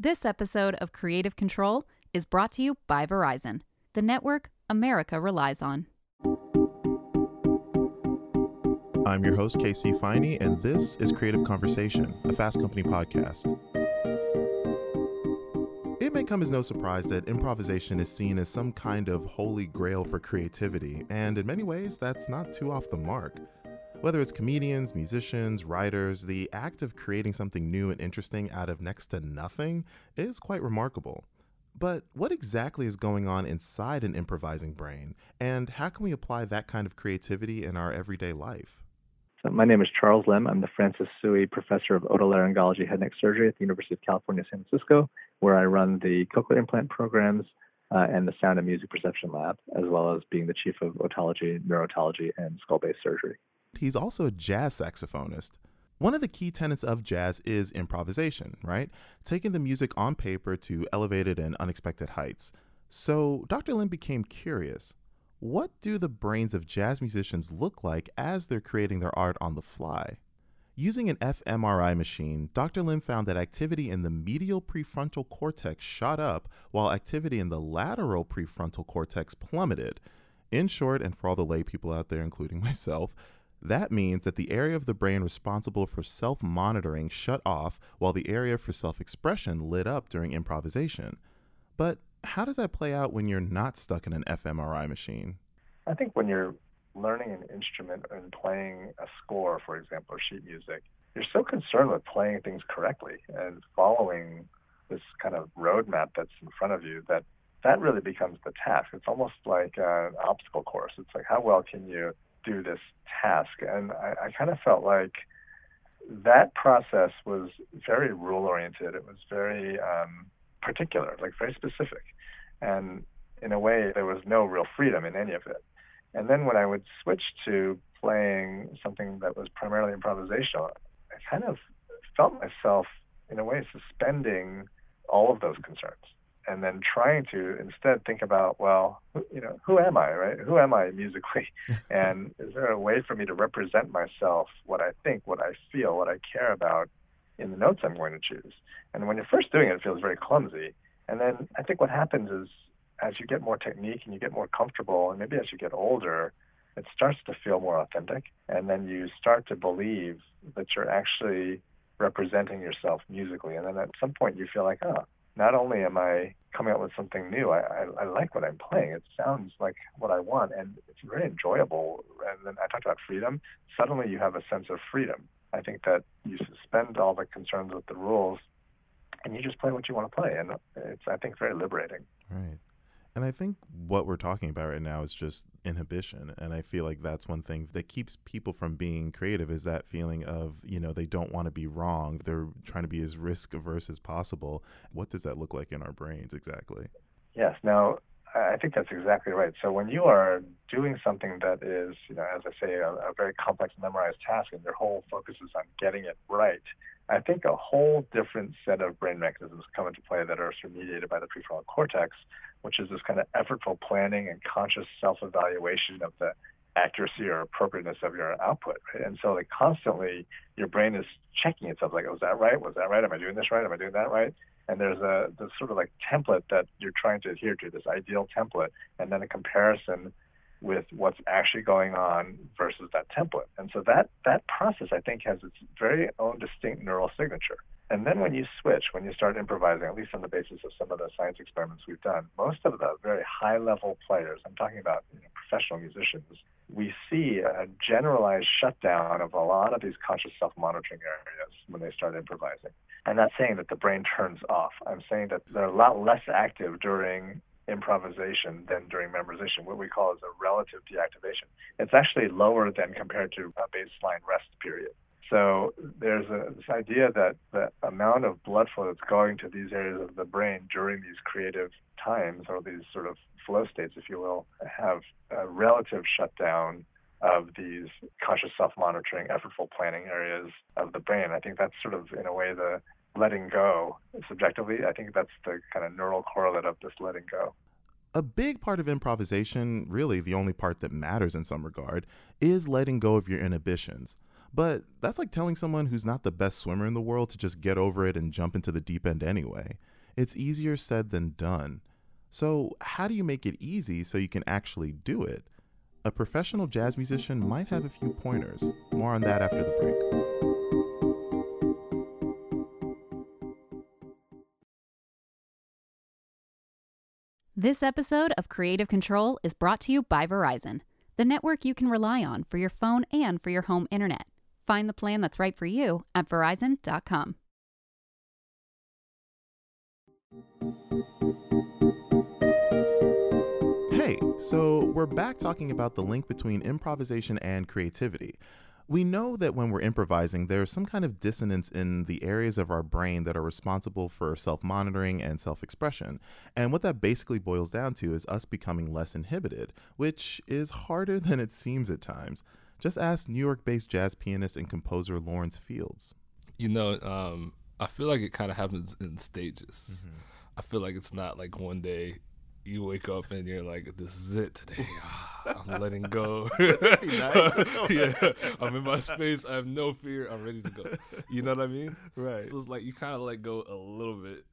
This episode of Creative Control is brought to you by Verizon, the network America relies on. I'm your host, Casey Finey, and this is Creative Conversation, a Fast Company podcast. It may come as no surprise that improvisation is seen as some kind of holy grail for creativity, and in many ways, that's not too off the mark. Whether it's comedians, musicians, writers, the act of creating something new and interesting out of next to nothing is quite remarkable. But what exactly is going on inside an improvising brain, and how can we apply that kind of creativity in our everyday life? So my name is Charles Limb. I'm the Francis Sooy Professor of Otolaryngology Head Neck Surgery at the University of California, San Francisco, where I run the cochlear implant programs uh, and the Sound and Music Perception Lab, as well as being the Chief of Otology, Neurotology, and Skull Base Surgery. He's also a jazz saxophonist. One of the key tenets of jazz is improvisation, right? Taking the music on paper to elevated and unexpected heights. So Dr. Limb became curious. What do the brains of jazz musicians look like as they're creating their art on the fly? Using an fMRI machine, Dr. Limb found that activity in the medial prefrontal cortex shot up while activity in the lateral prefrontal cortex plummeted. In short, and for all the lay people out there, including myself, that means that the area of the brain responsible for self monitoring shut off while the area for self expression lit up during improvisation. But how does that play out when you're not stuck in an fMRI machine? I think when you're learning an instrument and playing a score, for example, or sheet music, you're so concerned with playing things correctly and following this kind of roadmap that's in front of you that that really becomes the task. It's almost like an obstacle course. It's like how well can you do this task. And I, I kind of felt like that process was very rule oriented. It was very um, particular, like very specific. And in a way, there was no real freedom in any of it. And then when I would switch to playing something that was primarily improvisational, I kind of felt myself, in a way, suspending all of those concerns and then trying to instead think about, well, you know, who am I, right? Who am I musically? and is there a way for me to represent myself, what I think, what I feel, what I care about in the notes I'm going to choose? And when you're first doing it, it feels very clumsy. And then I think what happens is as you get more technique and you get more comfortable, and maybe as you get older, it starts to feel more authentic. And then you start to believe that you're actually representing yourself musically. And then at some point you feel like, oh, not only am I coming up with something new, I, I, I like what I'm playing. It sounds like what I want, and it's very enjoyable. And then I talked about freedom. Suddenly, you have a sense of freedom. I think that you suspend all the concerns with the rules, and you just play what you want to play, and it's I think very liberating. Right. And I think what we're talking about right now is just inhibition. And I feel like that's one thing that keeps people from being creative is that feeling of, you know, they don't want to be wrong. They're trying to be as risk averse as possible. What does that look like in our brains exactly? Yes. Now, I think that's exactly right. So when you are doing something that is, you know, as I say, a, a very complex memorized task and your whole focus is on getting it right, I think a whole different set of brain mechanisms come into play that are sort of mediated by the prefrontal cortex which is this kind of effortful planning and conscious self-evaluation of the accuracy or appropriateness of your output. Right? And so, like constantly, your brain is checking itself, like, "Was that right? Was that right? Am I doing this right? Am I doing that right?" And there's a this sort of like template that you're trying to adhere to, this ideal template, and then a comparison with what's actually going on versus that template. And so that that process, I think, has its very own distinct neural signature. And then when you switch, when you start improvising, at least on the basis of some of the science experiments we've done, most of the very high level players, I'm talking about you know, professional musicians, we see a generalized shutdown of a lot of these conscious self monitoring areas when they start improvising. I'm not saying that the brain turns off. I'm saying that they're a lot less active during improvisation than during memorization, what we call as a relative deactivation. It's actually lower than compared to a baseline rest period. So there's a, this idea that the amount of blood flow that's going to these areas of the brain during these creative times, or these sort of flow states, if you will, have a relative shutdown of these conscious self-monitoring, effortful planning areas of the brain. I think that's sort of, in a way, the letting go subjectively. I think that's the kind of neural correlate of this letting go. A big part of improvisation, really the only part that matters in some regard, is letting go of your inhibitions. But that's like telling someone who's not the best swimmer in the world to just get over it and jump into the deep end anyway. It's easier said than done. So, how do you make it easy so you can actually do it? A professional jazz musician might have a few pointers. More on that after the break. This episode of Creative Control is brought to you by Verizon, the network you can rely on for your phone and for your home internet. Find the plan that's right for you at verizon.com. Hey, so we're back talking about the link between improvisation and creativity. We know that when we're improvising, there's some kind of dissonance in the areas of our brain that are responsible for self monitoring and self expression. And what that basically boils down to is us becoming less inhibited, which is harder than it seems at times. Just ask New York based jazz pianist and composer Lawrence Fields. You know, um, I feel like it kind of happens in stages. Mm-hmm. I feel like it's not like one day you wake up and you're like, "This is it today. Ah, I'm letting go. yeah, I'm in my space. I have no fear. I'm ready to go. You know what I mean? Right. So it's like you kind of let go a little bit.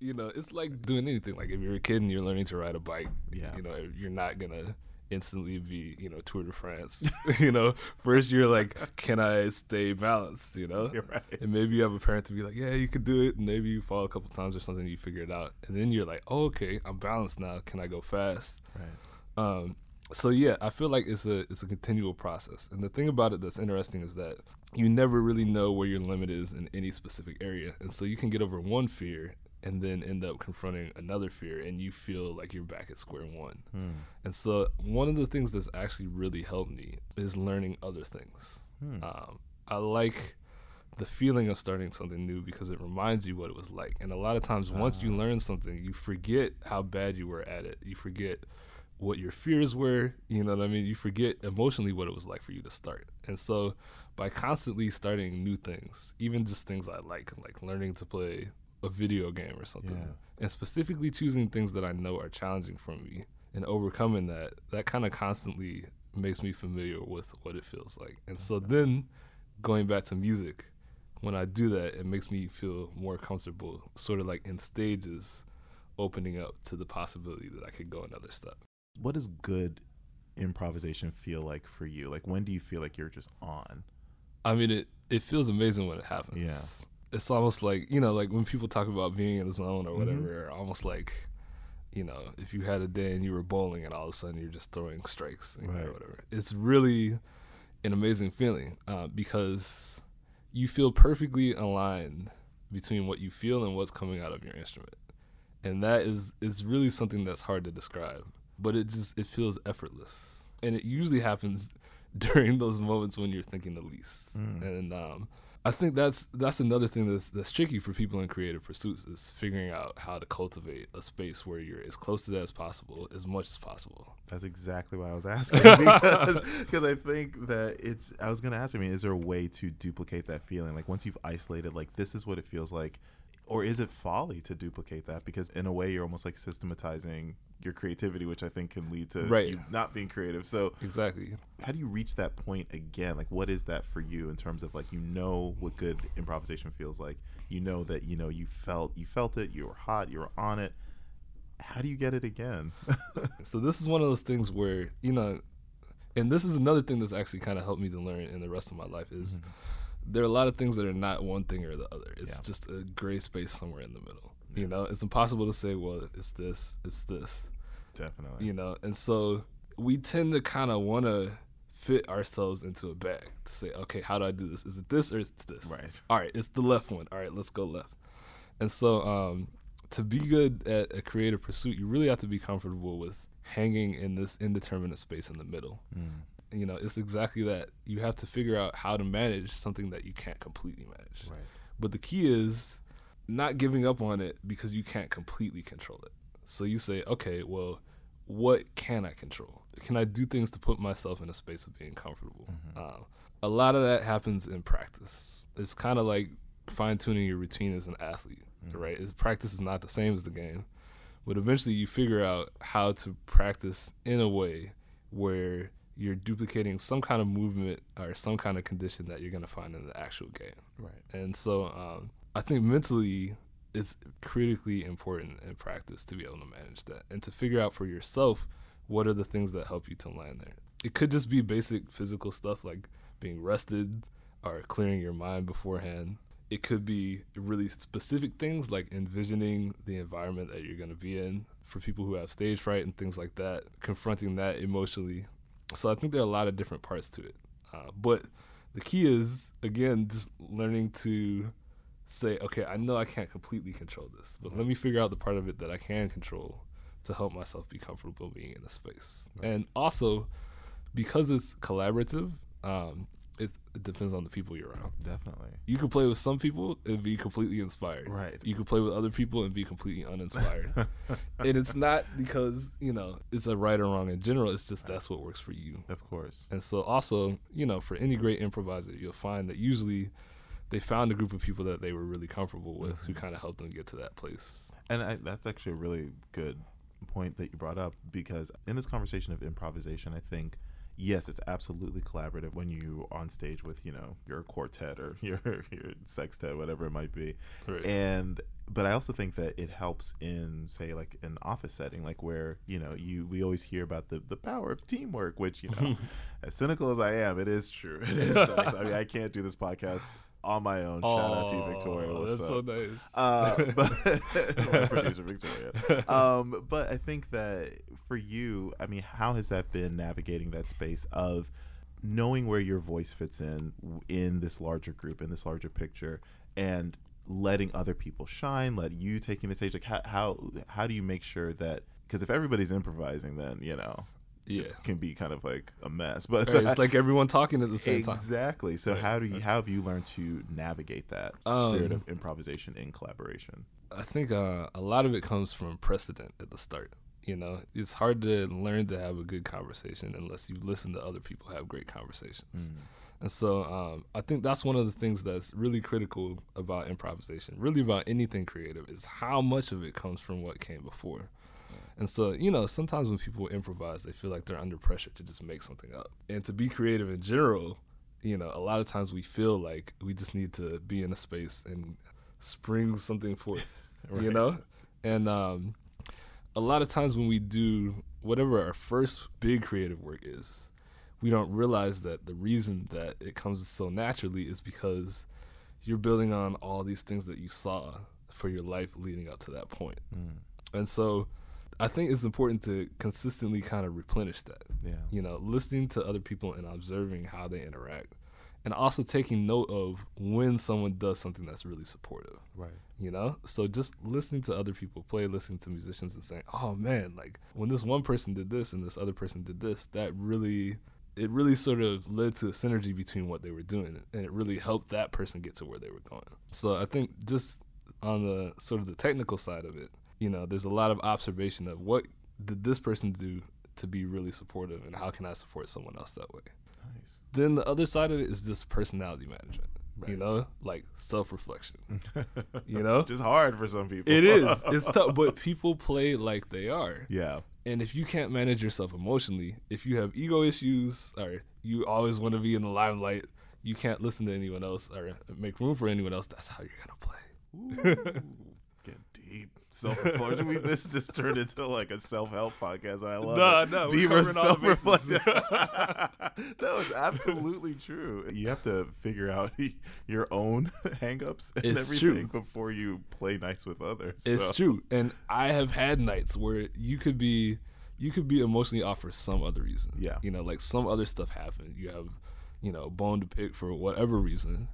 You know, it's like doing anything. Like if you're a kid and you're learning to ride a bike, yeah. you know, you're not gonna instantly be, you know, Tour de France. you know, first you're like, can I stay balanced? You know, right. and maybe you have a parent to be like, yeah, you could do it. And maybe you fall a couple times or something, you figure it out, and then you're like, oh, okay, I'm balanced now. Can I go fast? Right. Um, so yeah, I feel like it's a it's a continual process. And the thing about it that's interesting is that you never really know where your limit is in any specific area, and so you can get over one fear and then end up confronting another fear and you feel like you're back at square one. Hmm. And so one of the things that's actually really helped me is learning other things. Hmm. Um, I like the feeling of starting something new because it reminds you what it was like. And a lot of times, once you Ah. learn something, you forget how bad you were at it. You forget what your fears were. You know what I mean? You forget emotionally what it was like for you to start. And so, by constantly starting new things, even just things I like, like learning to play a video game or something, Yeah. and specifically choosing things that I know are challenging for me and overcoming that, that kind of constantly makes me familiar with what it feels like. And so then going back to music, when I do that, it makes me feel more comfortable, sort of like in stages, opening up to the possibility that I could go another step. What does good improvisation feel like for you? Like, when do you feel like you're just on? I mean, it, it feels amazing when it happens. Yeah. It's almost like, you know, like when people talk about being in the zone or Mhm. whatever, almost like, you know, if you had a day and you were bowling and all of a sudden you're just throwing strikes you know, or whatever. It's really an amazing feeling uh, because you feel perfectly aligned between what you feel and what's coming out of your instrument. And that is is really something that's hard to describe, but it just it feels effortless. And it usually happens during those moments when you're thinking the least. Mm. And um, I think that's that's another thing that's that's tricky for people in creative pursuits is figuring out how to cultivate a space where you're as close to that as possible, as much as possible. That's exactly why I was asking because because I think that it's. I was gonna ask. I mean, is there a way to duplicate that feeling? Like once you've isolated, like this is what it feels like, or is it folly to duplicate that? Because in a way, you're almost like systematizing your creativity, which I think can lead to Right. you not being creative. So Exactly. how do you reach that point again? Like, what is that for you in terms of like you know what good improvisation feels like? You know that you know you felt you felt it. You were hot. You were on it. How do you get it again? So this is one of those things where you know, and this is another thing that's actually kind of helped me to learn in the rest of my life is mm-hmm. There are a lot of things that are not one thing or the other. It's Yeah. just a gray space somewhere in the middle. You know, it's impossible to say, well, it's this, it's this. Definitely. You know, and so we tend to kind of want to fit ourselves into a bag to say, okay, how do I do this? Is it this or is it this? Right. All right, it's the left one. All right, let's go left. And so, um, to be good at a creative pursuit, you really have to be comfortable with hanging in this indeterminate space in the middle. Mm. You know, it's exactly that. You have to figure out how to manage something that you can't completely manage. Right. But the key is not giving up on it because you can't completely control it. So you say, okay, well, what can I control? Can I do things to put myself in a space of being comfortable? Um, a lot of that happens in practice. It's kind of like fine tuning your routine as an athlete, right? It's, practice is not the same as the game, but eventually you figure out how to practice in a way where you're duplicating some kind of movement or some kind of condition that you're going to find in the actual game. Right. And so um, I think mentally it's critically important in practice to be able to manage that and to figure out for yourself what are the things that help you to land there. It could just be basic physical stuff like being rested or clearing your mind beforehand. It could be really specific things like envisioning the environment that you're going to be in for people who have stage fright and things like that, confronting that emotionally. So I think there are a lot of different parts to it. Uh, but the key is, again, just learning to say, okay, I know I can't completely control this, but let me figure out the part of it that I can control to help myself be comfortable being in the space. Right. And also, because it's collaborative, um, it, depends on the people you're around. Definitely. You can play with some people and be completely inspired. Right. You can play with other people and be completely uninspired. and it's not because, you know, it's a right or wrong in general. It's just that's what works for you. Of course. And so also, you know, for any great improviser, you'll find that usually they found a group of people that they were really comfortable with mm-hmm. who kind of helped them get to that place. And I, that's actually a really good point that you brought up because in this conversation of improvisation, I think yes, it's absolutely collaborative when you on stage with you know your quartet or your your sextet, whatever it might be, right. and but I also think that it helps in say like an office setting, like where you know you we always hear about the the power of teamwork, which you know, as cynical as I am, it is true. It is. nice. I mean, I can't do this podcast on my own. Oh, Shout out to you, Victoria. What's that's up? so nice. Uh, but my producer, Victoria. Um, but I think that for you, I mean, how has that been navigating that space of knowing where your voice fits in in this larger group, in this larger picture, and letting other people shine, let you taking the stage? Like, how how, how do you make sure that? Because if everybody's improvising, then you know yeah. can be kind of like a mess. But right, it's like everyone talking at the same exactly. time. Exactly. So right. how do you how have you learned to navigate that um, spirit of improvisation in collaboration? I think uh, a lot of it comes from precedent at the start. You know, it's hard to learn to have a good conversation unless you listen to other people have great conversations. Mm. And so um, I think that's one of the things that's really critical about improvisation, really about anything creative, is how much of it comes from what came before. And so, you know, sometimes when people improvise, they feel like they're under pressure to just make something up. And to be creative in general, you know, a lot of times we feel like we just need to be in a space and spring something forth, right. you know? And um, a lot of times when we do whatever our first big creative work is, we don't realize that the reason that it comes so naturally is because you're building on all these things that you saw for your life leading up to that point. Mm. And so, I think it's important to consistently kind of replenish that. Yeah. You know, listening to other people and observing how they interact. And also taking note of when someone does something that's really supportive. Right. You know? So just listening to other people play, listening to musicians and saying, Oh man, like when this one person did this and this other person did this, that really it really sort of led to a synergy between what they were doing and it really helped that person get to where they were going. So I think just on the sort of the technical side of it, you know, there's a lot of observation of what did this person do to be really supportive and how can I support someone else that way. Nice. Then the other side of it is just personality management. Right. You know, like self reflection. you know, just hard for some people. it is. It's tough, but people play like they are. Yeah. And if you can't manage yourself emotionally, if you have ego issues, or you always want to be in the limelight, you can't listen to anyone else or make room for anyone else. That's how you're gonna play. Deep self reflection. we this just turned into like a self help podcast. I love no, it. No, Beaver self reflection. no, it's absolutely true. You have to figure out your own hangups and it's everything true. before you play nice with others. It's so. true, and I have had nights where you could be you could be emotionally off for some other reason. Yeah, you know, like some other stuff happened. You have you know bone to pick for whatever reason,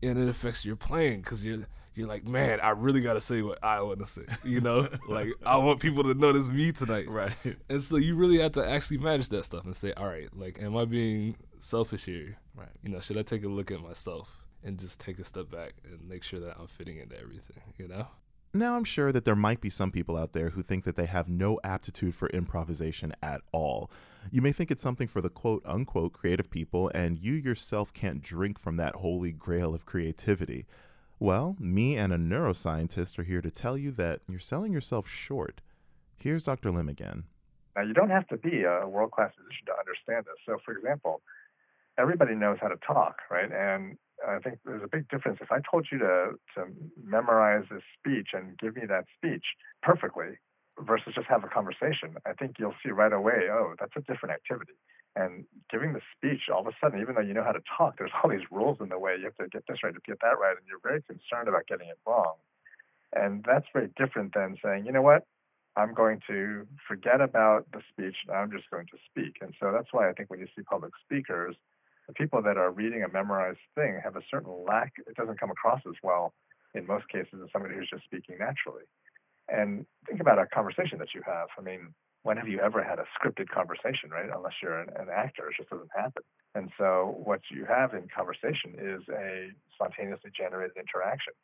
and it affects your playing because you're you're like, man, I really got to say what I want to say. You know, like I want people to notice me tonight. Right. And so you really have to actually manage that stuff and say, all right, like, am I being selfish here? Right. You know, should I take a look at myself and just take a step back and make sure that I'm fitting into everything? You know. Now, I'm sure that there might be some people out there who think that they have no aptitude for improvisation at all. You may think it's something for the quote unquote creative people, and you yourself can't drink from that holy grail of creativity. Well, me and a neuroscientist are here to tell you that you're selling yourself short. Here's Dr. Limb again. Now, you don't have to be a world class musician to understand this. So, for example, everybody knows how to talk, right? And I think there's a big difference. If I told you to, to memorize this speech and give me that speech perfectly versus just have a conversation, I think you'll see right away, oh, that's a different activity. And giving the speech, all of a sudden, even though you know how to talk, there's all these rules in the way. You have to get this right, to get that right, and you're very concerned about getting it wrong. And that's very different than saying, you know what, I'm going to forget about the speech and I'm just going to speak. And so that's why I think when you see public speakers, the people that are reading a memorized thing have a certain lack, it doesn't come across as well in most cases as somebody who's just speaking naturally. And think about a conversation that you have. I mean, when have you ever had a scripted conversation, right? Unless you're an, an actor, it just doesn't happen. And so what you have in conversation is a spontaneously generated interaction.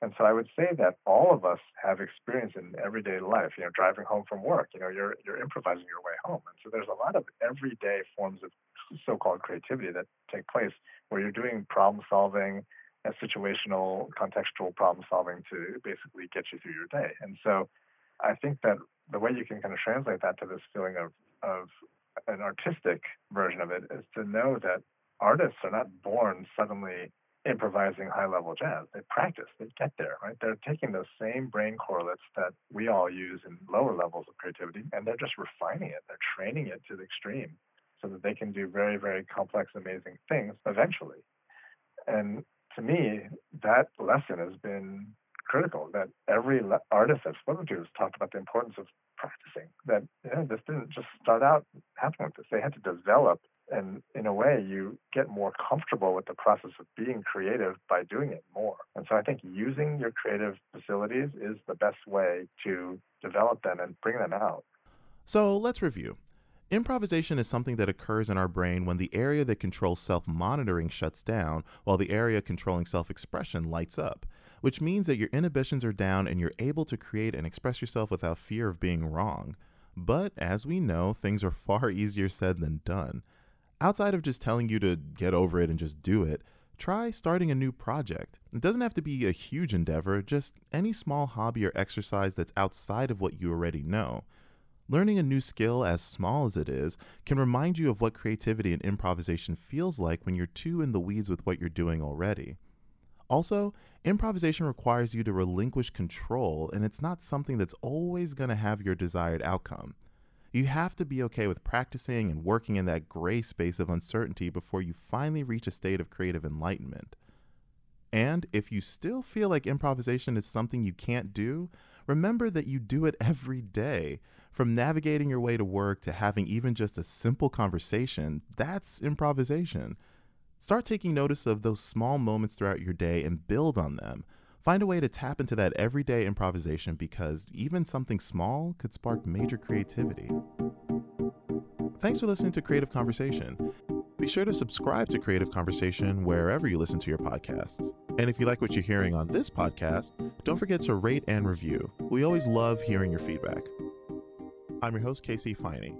And so I would say that all of us have experience in everyday life, you know, driving home from work, you know, you're, you're improvising your way home. And so there's a lot of everyday forms of so-called creativity that take place where you're doing problem solving and situational contextual problem solving to basically get you through your day. And so I think that the way you can kind of translate that to this feeling of, of an artistic version of it is to know that artists are not born suddenly improvising high level jazz. They practice, they get there, right? They're taking those same brain correlates that we all use in lower levels of creativity and they're just refining it. They're training it to the extreme so that they can do very, very complex, amazing things eventually. And to me, that lesson has been critical that every artist I've spoken to has talked about the importance of practicing. That you know, this didn't just start out happening with this. They had to develop and in a way you get more comfortable with the process of being creative by doing it more and so i think using your creative facilities is the best way to develop them and bring them out so let's review Improvisation is something that occurs in our brain when the area that controls self monitoring shuts down while the area controlling self expression lights up, which means that your inhibitions are down and you're able to create and express yourself without fear of being wrong. But as we know, things are far easier said than done. Outside of just telling you to get over it and just do it, try starting a new project. It doesn't have to be a huge endeavor, just any small hobby or exercise that's outside of what you already know. Learning a new skill, as small as it is, can remind you of what creativity and improvisation feels like when you're too in the weeds with what you're doing already. Also, improvisation requires you to relinquish control, and it's not something that's always going to have your desired outcome. You have to be okay with practicing and working in that gray space of uncertainty before you finally reach a state of creative enlightenment. And if you still feel like improvisation is something you can't do, remember that you do it every day. From navigating your way to work to having even just a simple conversation, that's improvisation. Start taking notice of those small moments throughout your day and build on them. Find a way to tap into that everyday improvisation because even something small could spark major creativity. Thanks for listening to Creative Conversation. Be sure to subscribe to Creative Conversation wherever you listen to your podcasts. And if you like what you're hearing on this podcast, don't forget to rate and review. We always love hearing your feedback. I'm your host, Casey Finey.